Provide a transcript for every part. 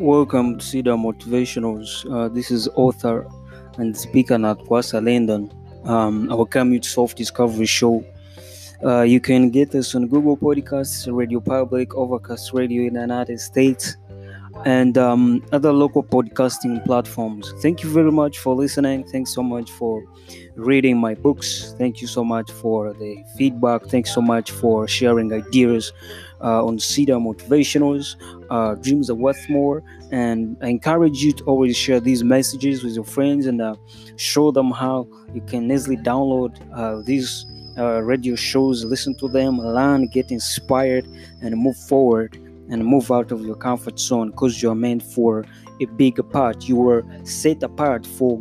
Welcome to Cedar Motivationals. Uh, this is author and speaker Natwasa Landon. Um, you to Self Discovery Show. Uh, you can get us on Google Podcasts, Radio Public, Overcast Radio in the United States, and um, other local podcasting platforms. Thank you very much for listening. Thanks so much for reading my books. Thank you so much for the feedback. Thanks so much for sharing ideas uh, on Cedar Motivationals. Uh, dreams are worth more, and I encourage you to always share these messages with your friends and uh, show them how you can easily download uh, these uh, radio shows, listen to them, learn, get inspired, and move forward and move out of your comfort zone because you're meant for a bigger part. You were set apart for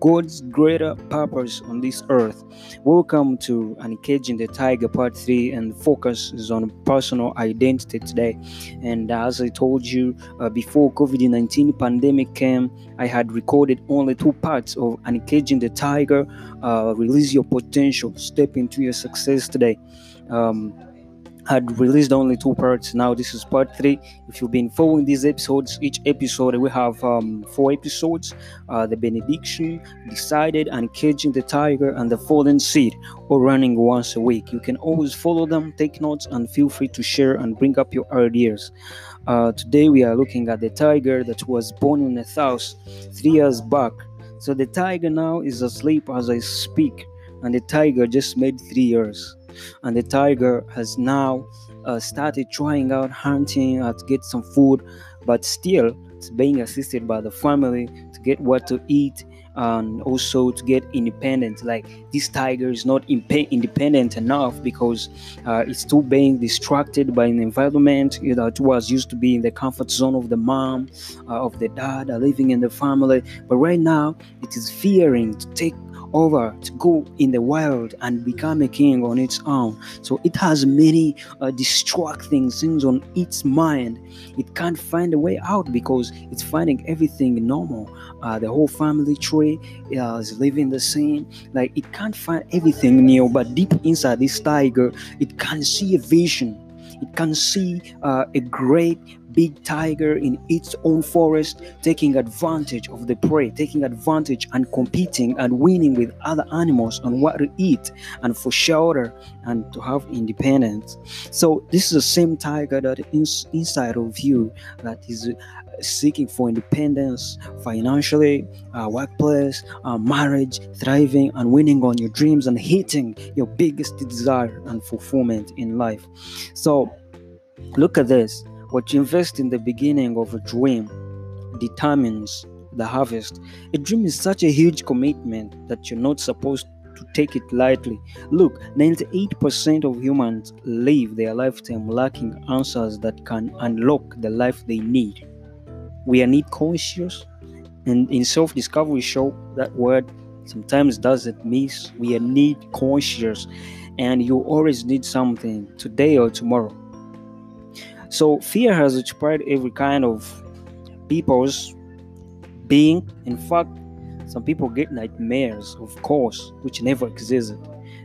God's greater purpose on this earth. Welcome to Uncaging the Tiger Part 3, and focus is on personal identity today. And as I told you uh, before COVID 19 pandemic came, I had recorded only two parts of Uncaging the Tiger, uh, Release Your Potential, Step into Your Success today. Um, had released only two parts. Now this is part three. If you've been following these episodes, each episode we have um, four episodes: uh, the benediction, decided, and caging the tiger, and the fallen seed, all running once a week. You can always follow them, take notes, and feel free to share and bring up your ideas. Uh, today we are looking at the tiger that was born in a house three years back. So the tiger now is asleep as I speak, and the tiger just made three years and the tiger has now uh, started trying out hunting uh, to get some food but still it's being assisted by the family to get what to eat and also to get independent. Like this tiger is not imp- independent enough because uh, it's still being distracted by an environment it was used to be in the comfort zone of the mom uh, of the dad uh, living in the family. But right now it is fearing to take over to go in the wild and become a king on its own. So it has many uh, distracting things on its mind. It can't find a way out because it's finding everything normal. Uh, the whole family tree uh, is living the same. Like it can't find everything new, but deep inside this tiger, it can see a vision it can see uh, a great big tiger in its own forest taking advantage of the prey, taking advantage and competing and winning with other animals on what to eat and for shelter and to have independence. So this is the same tiger that is inside of you that is seeking for independence financially, uh, workplace, uh, marriage, thriving, and winning on your dreams and hitting your biggest desire and fulfillment in life. So, look at this what you invest in the beginning of a dream determines the harvest. A dream is such a huge commitment that you're not supposed to take it lightly. Look, 98% of humans live their lifetime lacking answers that can unlock the life they need we are need conscious and in self-discovery show that word sometimes doesn't miss we are need conscious and you always need something today or tomorrow so fear has inspired every kind of people's being. In fact some people get nightmares of course which never existed.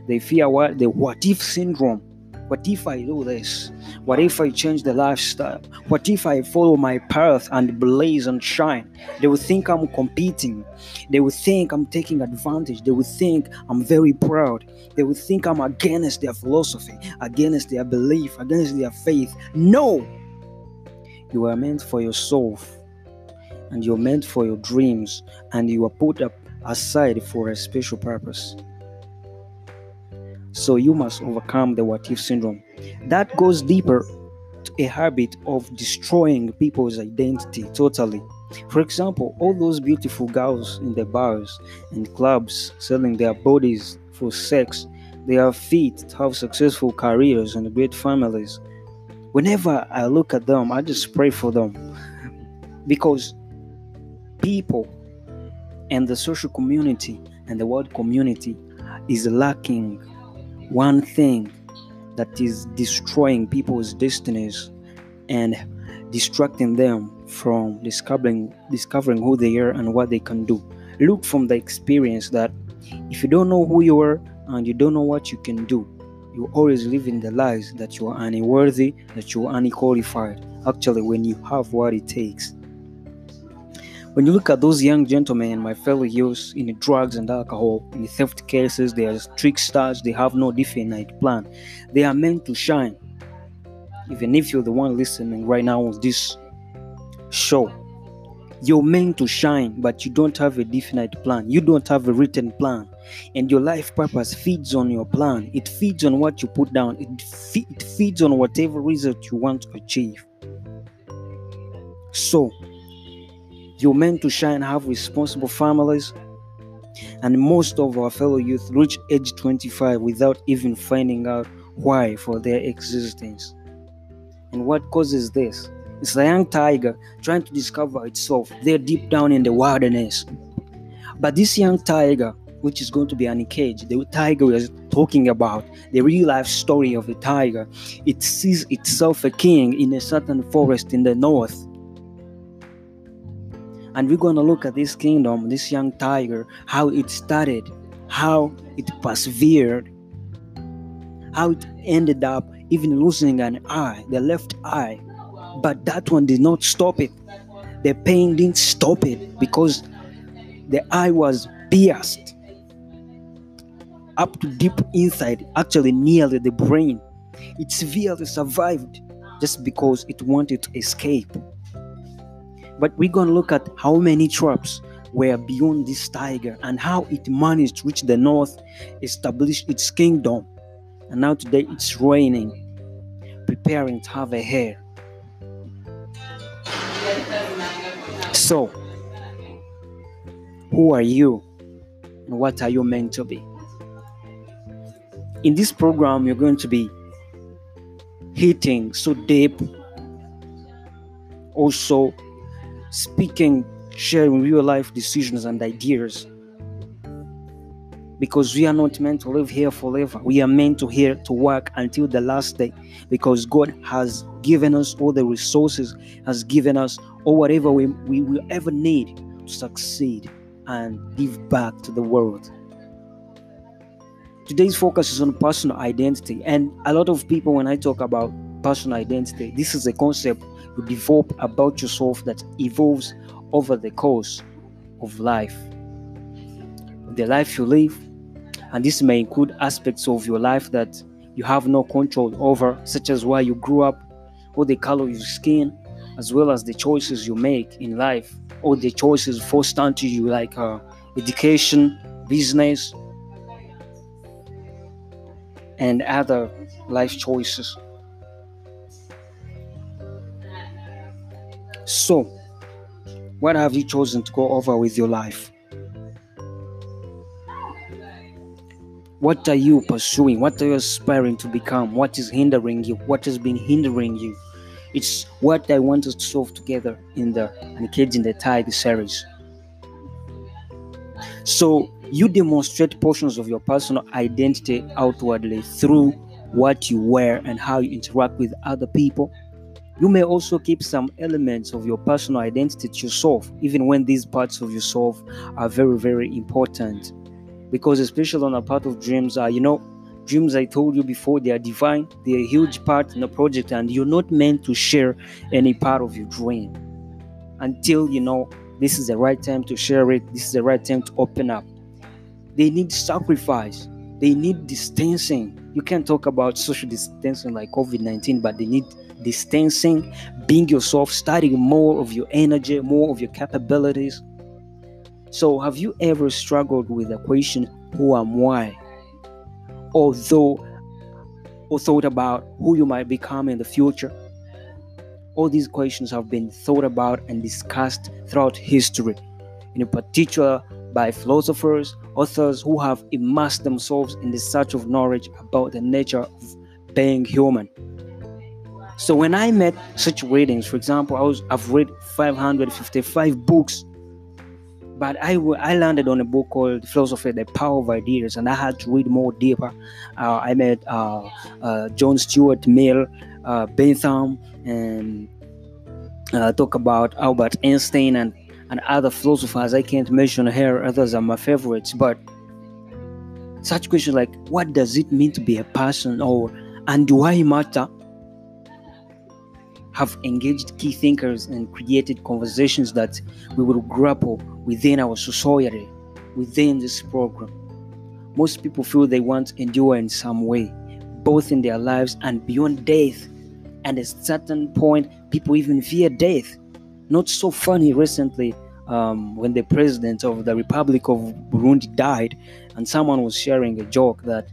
They fear what the what if syndrome what if I do this? What if I change the lifestyle? What if I follow my path and blaze and shine? They will think I'm competing. They will think I'm taking advantage. They will think I'm very proud. They will think I'm against their philosophy, against their belief, against their faith. No! You are meant for yourself, and you're meant for your dreams, and you are put up aside for a special purpose. So you must overcome the what if syndrome. That goes deeper to a habit of destroying people's identity totally. For example, all those beautiful girls in the bars and clubs selling their bodies for sex, they are fit have successful careers and great families. Whenever I look at them, I just pray for them because people and the social community and the world community is lacking one thing that is destroying people's destinies and distracting them from discovering discovering who they are and what they can do. Look from the experience that if you don't know who you are and you don't know what you can do you always live in the lies that you are unworthy that you are unqualified. Actually when you have what it takes when you look at those young gentlemen, and my fellow youths, in the drugs and alcohol, in the theft cases, they are tricksters, they have no definite plan. They are meant to shine. Even if you're the one listening right now on this show, you're meant to shine, but you don't have a definite plan. You don't have a written plan. And your life purpose feeds on your plan. It feeds on what you put down. It, fe- it feeds on whatever result you want to achieve. So, you're meant to shine, have responsible families. And most of our fellow youth reach age 25 without even finding out why for their existence. And what causes this? It's a young tiger trying to discover itself there deep down in the wilderness. But this young tiger, which is going to be uncaged, the tiger we are talking about, the real life story of the tiger, it sees itself a king in a certain forest in the north and we're going to look at this kingdom, this young tiger, how it started, how it persevered, how it ended up even losing an eye, the left eye. But that one did not stop it. The pain didn't stop it because the eye was pierced up to deep inside, actually nearly the brain. It severely survived just because it wanted to escape. But we're going to look at how many traps were beyond this tiger and how it managed to reach the north, establish its kingdom. And now today it's reigning, preparing to have a heir. So, who are you and what are you meant to be? In this program, you're going to be hitting so deep, also speaking, sharing real life decisions and ideas. Because we are not meant to live here forever. We are meant to here to work until the last day. Because God has given us all the resources, has given us all whatever we, we will ever need to succeed and give back to the world. Today's focus is on personal identity, and a lot of people, when I talk about personal identity, this is a concept you develop about yourself that evolves over the course of life. The life you live, and this may include aspects of your life that you have no control over, such as where you grew up, or the color of your skin, as well as the choices you make in life, or the choices forced onto you, like uh, education, business, and other life choices. So, what have you chosen to go over with your life? What are you pursuing? What are you aspiring to become? What is hindering you? What has been hindering you? It's what I want us to solve together in the Uncaging the Tiger series. So, you demonstrate portions of your personal identity outwardly through what you wear and how you interact with other people you may also keep some elements of your personal identity to yourself, even when these parts of yourself are very, very important. Because, especially on a part of dreams, are you know, dreams I told you before, they are divine, they are a huge part in the project, and you're not meant to share any part of your dream until you know this is the right time to share it, this is the right time to open up. They need sacrifice, they need distancing. You can't talk about social distancing like COVID 19, but they need distancing, being yourself, studying more of your energy, more of your capabilities. So, have you ever struggled with the question, Who am I? Although, or thought about who you might become in the future? All these questions have been thought about and discussed throughout history, in particular by philosophers, authors who have immersed themselves in the search of knowledge about the nature of being human. So when I met such readings, for example, I was I've read 555 books, but I I landed on a book called Philosophy: The Power of Ideas, and I had to read more deeper. Uh, I met uh, uh, John Stuart Mill, uh, Bentham, and uh, talk about Albert Einstein and and other philosophers. I can't mention here; others are my favorites, but such questions like what does it mean to be a person, or and do I matter? have engaged key thinkers and created conversations that we will grapple within our society, within this program. Most people feel they want to endure in some way, both in their lives and beyond death. And at a certain point, people even fear death. Not so funny recently um, when the president of the Republic of Burundi died, and someone was sharing a joke that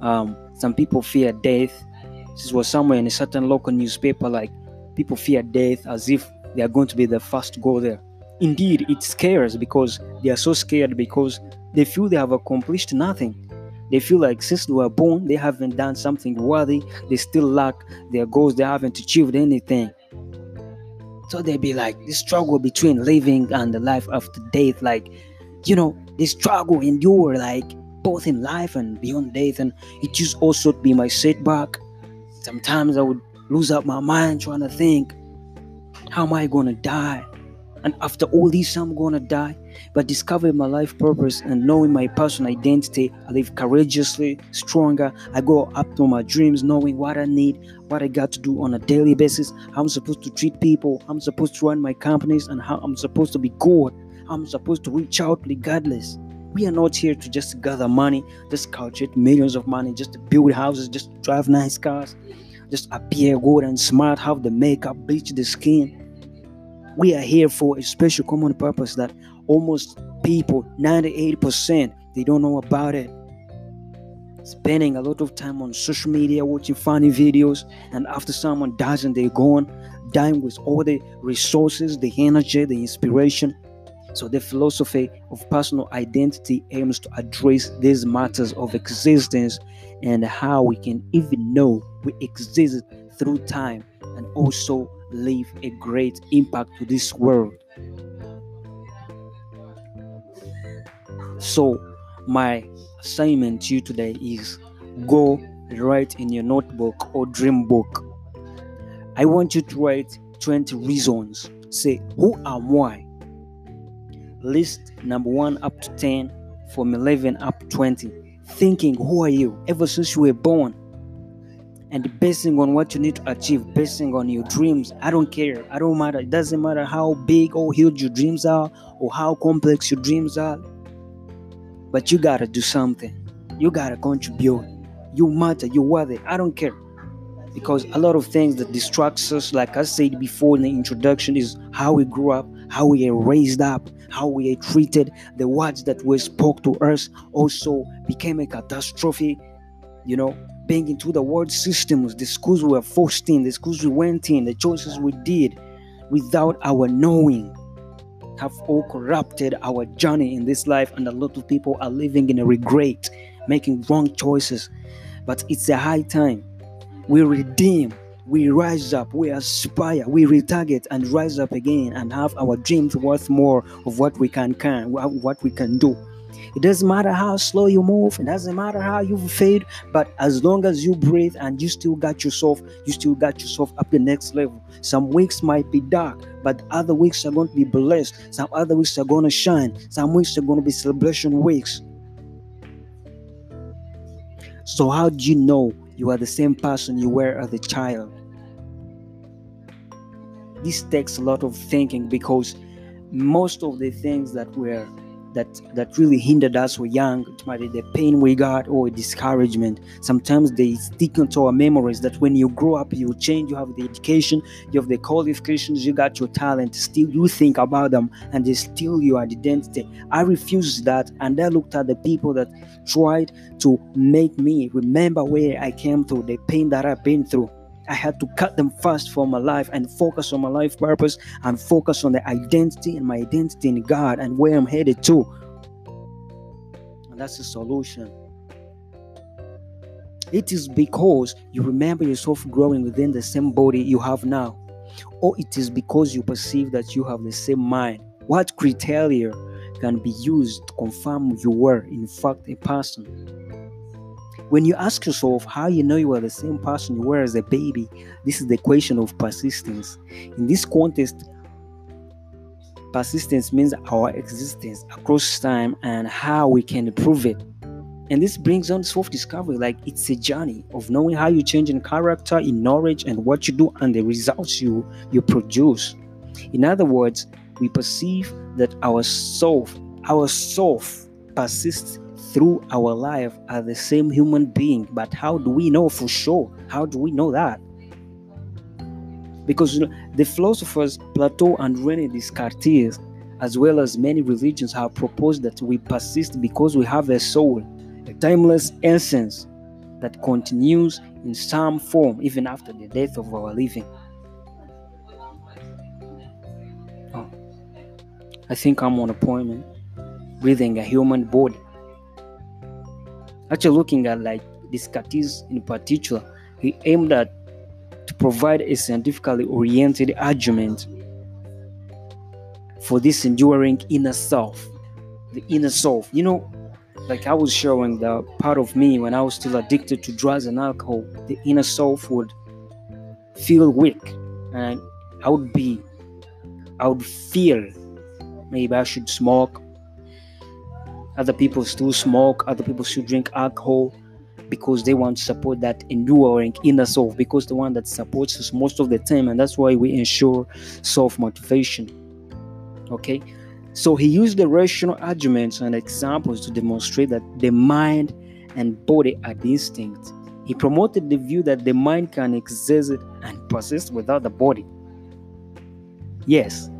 um, some people fear death. This was somewhere in a certain local newspaper, like people fear death as if they are going to be the first to go there. Indeed, it scares because they are so scared because they feel they have accomplished nothing. They feel like since they were born, they haven't done something worthy. They still lack their goals. They haven't achieved anything. So they be like this struggle between living and the life after death, like you know, this struggle endure like both in life and beyond death. And it used also be my setback. Sometimes I would lose up my mind trying to think, how am I gonna die? And after all this, I'm gonna die. But discovering my life purpose and knowing my personal identity, I live courageously, stronger. I go up to my dreams, knowing what I need, what I got to do on a daily basis, how I'm supposed to treat people, how I'm supposed to run my companies, and how I'm supposed to be good. I'm supposed to reach out regardless. We are not here to just gather money, just cultivate millions of money, just to build houses, just drive nice cars, just appear good and smart, have the makeup, bleach the skin. We are here for a special common purpose that almost people, 98%, they don't know about it. Spending a lot of time on social media watching funny videos, and after someone dies and they're gone, dying with all the resources, the energy, the inspiration. So, the philosophy of personal identity aims to address these matters of existence and how we can even know we exist through time and also leave a great impact to this world. So, my assignment to you today is go write in your notebook or dream book. I want you to write 20 reasons. Say, Who am I? List number 1 up to 10, from 11 up to 20. Thinking, Who are you? Ever since you were born and basing on what you need to achieve, basing on your dreams. I don't care. I don't matter. It doesn't matter how big or huge your dreams are or how complex your dreams are. But you gotta do something. You gotta contribute. You matter. You're worthy. I don't care. Because a lot of things that distracts us, like I said before in the introduction, is how we grew up, how we are raised up, how we are treated, the words that were spoke to us also became a catastrophe. You know, being into the world systems, the schools we were forced in, the schools we went in, the choices we did without our knowing have all corrupted our journey in this life, and a lot of people are living in a regret, making wrong choices. But it's a high time we redeem, we rise up, we aspire, we retarget and rise up again and have our dreams worth more of what we can can, what we can do. It doesn't matter how slow you move, it doesn't matter how you fade, but as long as you breathe and you still got yourself, you still got yourself up the next level. Some weeks might be dark, but other weeks are going to be blessed. Some other weeks are going to shine. Some weeks are going to be celebration weeks. So, how do you know you are the same person you were as a child? This takes a lot of thinking because most of the things that we're that that really hindered us. When young it might be the pain we got or discouragement. Sometimes they stick into our memories that when you grow up you change you have the education you have the qualifications you got your talent. Still you think about them and they steal your identity. I refused that and i looked at the people that tried to make me remember where i came through the pain that i've been through I had to cut them fast for my life and focus on my life purpose and focus on the identity and my identity in God and where I'm headed to. And that's the solution. It is because you remember yourself growing within the same body you have now, or it is because you perceive that you have the same mind. What criteria can be used to confirm you were, in fact, a person? When you ask yourself how you know you are the same person you were as a baby, this is the question of persistence. In this context, persistence means our existence across time and how we can prove it. And this brings on self discovery. Like it's a journey of knowing how you change in character, in knowledge, and what you do, and the results you you produce. In other words, we perceive that our self, our self persists through our life as the same human being. But how do we know for sure? How do we know that? Because you know, the philosophers Plato and Rene Descartes, as well as many religions, have proposed that we persist because we have a soul, a timeless essence that continues in some form even after the death of our living. Oh, I think I'm on appointment. Breathing a human body. Actually, looking at like Descartes in particular, he aimed at to provide a scientifically oriented argument for this enduring inner self. The inner self. You know, like I was showing the part of me when I was still addicted to drugs and alcohol, the inner self would feel weak and I would be, I would feel maybe I should smoke. Other people still smoke, other people still drink alcohol because they want to support that enduring inner self because the one that supports us most of the time and that's why we ensure self motivation okay? So he used the rational arguments and examples to demonstrate that the mind and body are distinct he promoted the view that the mind can exist and persist without the body. Yes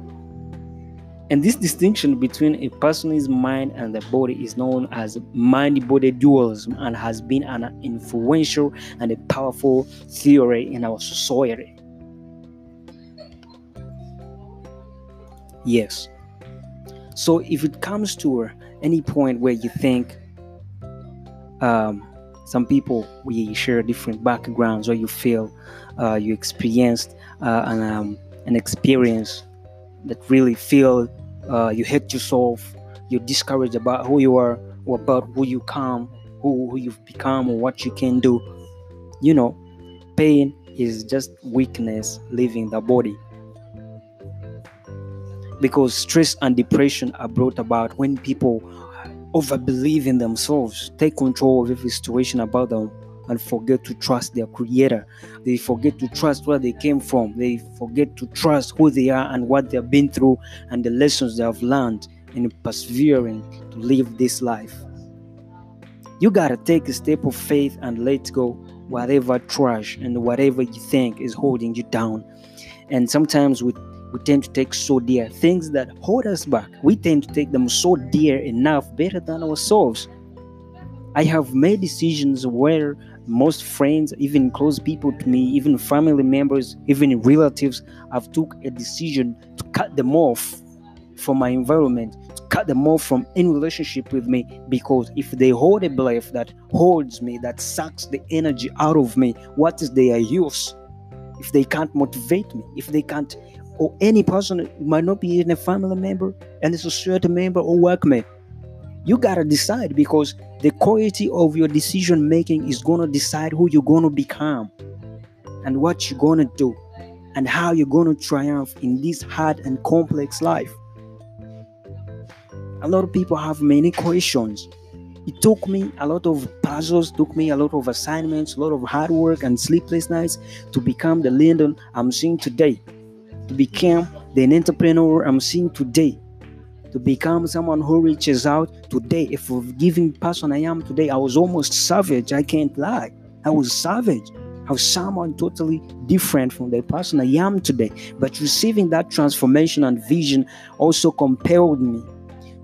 and this distinction between a person's mind and the body is known as mind body dualism and has been an influential and a powerful theory in our society. Yes. So if it comes to any point where you think um, some people we share different backgrounds or you feel uh, you experienced uh, an, um, an experience that really feel uh, you hate yourself, you're discouraged about who you are or about who you come, who, who you've become or what you can do. You know, pain is just weakness leaving the body. Because stress and depression are brought about when people overbelieve in themselves, take control of every situation about them, and forget to trust their creator. They forget to trust where they came from. They forget to trust who they are and what they've been through and the lessons they have learned in persevering to live this life. You gotta take a step of faith and let go whatever trash and whatever you think is holding you down. And sometimes we we tend to take so dear things that hold us back. We tend to take them so dear enough, better than ourselves. I have made decisions where most friends even close people to me even family members even relatives have took a decision to cut them off from my environment to cut them off from any relationship with me because if they hold a belief that holds me that sucks the energy out of me what is their use? If they can't motivate me if they can't or any person might not be in a family member and a certain member or workmate. You gotta decide because the quality of your decision making is gonna decide who you're gonna become and what you're gonna do and how you're gonna triumph in this hard and complex life. A lot of people have many questions. It took me a lot of puzzles, took me a lot of assignments, a lot of hard work and sleepless nights to become the Lyndon I'm seeing today, to become the entrepreneur I'm seeing today to become someone who reaches out today. A forgiving person I am today, I was almost savage. I can't lie. I was savage. I was someone totally different from the person I am today. But receiving that transformation and vision also compelled me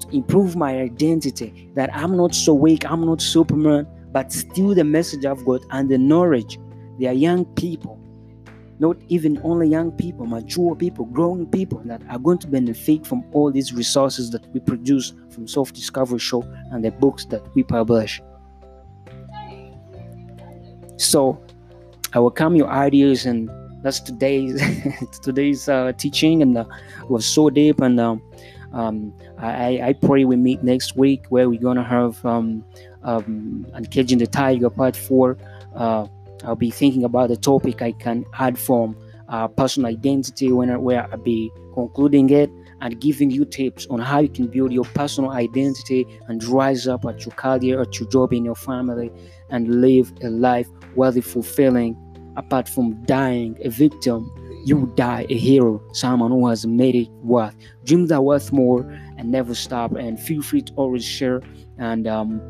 to improve my identity that I'm not so weak, I'm not Superman, but still the message I've got and the knowledge. They are young people not even only young people, mature people, growing people that are going to benefit from all these resources that we produce from Self Discovery Show and the books that we publish. So, I welcome your ideas, and that's today's today's uh, teaching, and uh, was so deep. And um, um, I, I pray we meet next week where we're gonna have um, um, Uncaging the Tiger Part Four. Uh, I'll be thinking about the topic I can add from uh, personal identity when where I'll be concluding it and giving you tips on how you can build your personal identity and rise up at your career, at your job, in your family, and live a life worthy, fulfilling. Apart from dying a victim, you die a hero, someone who has made it worth. Dreams are worth more and never stop. And feel free to always share and um,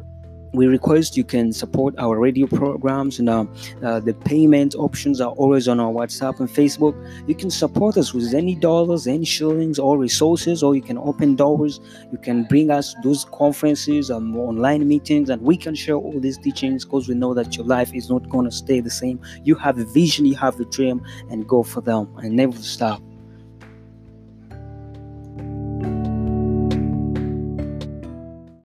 we request you can support our radio programs and uh, uh, the payment options are always on our whatsapp and facebook. You can support us with any dollars any shillings or resources or you can open doors. You can bring us those conferences and um, online meetings and we can share all these teachings because we know that your life is not going to stay the same. You have a vision you have a dream and go for them and never stop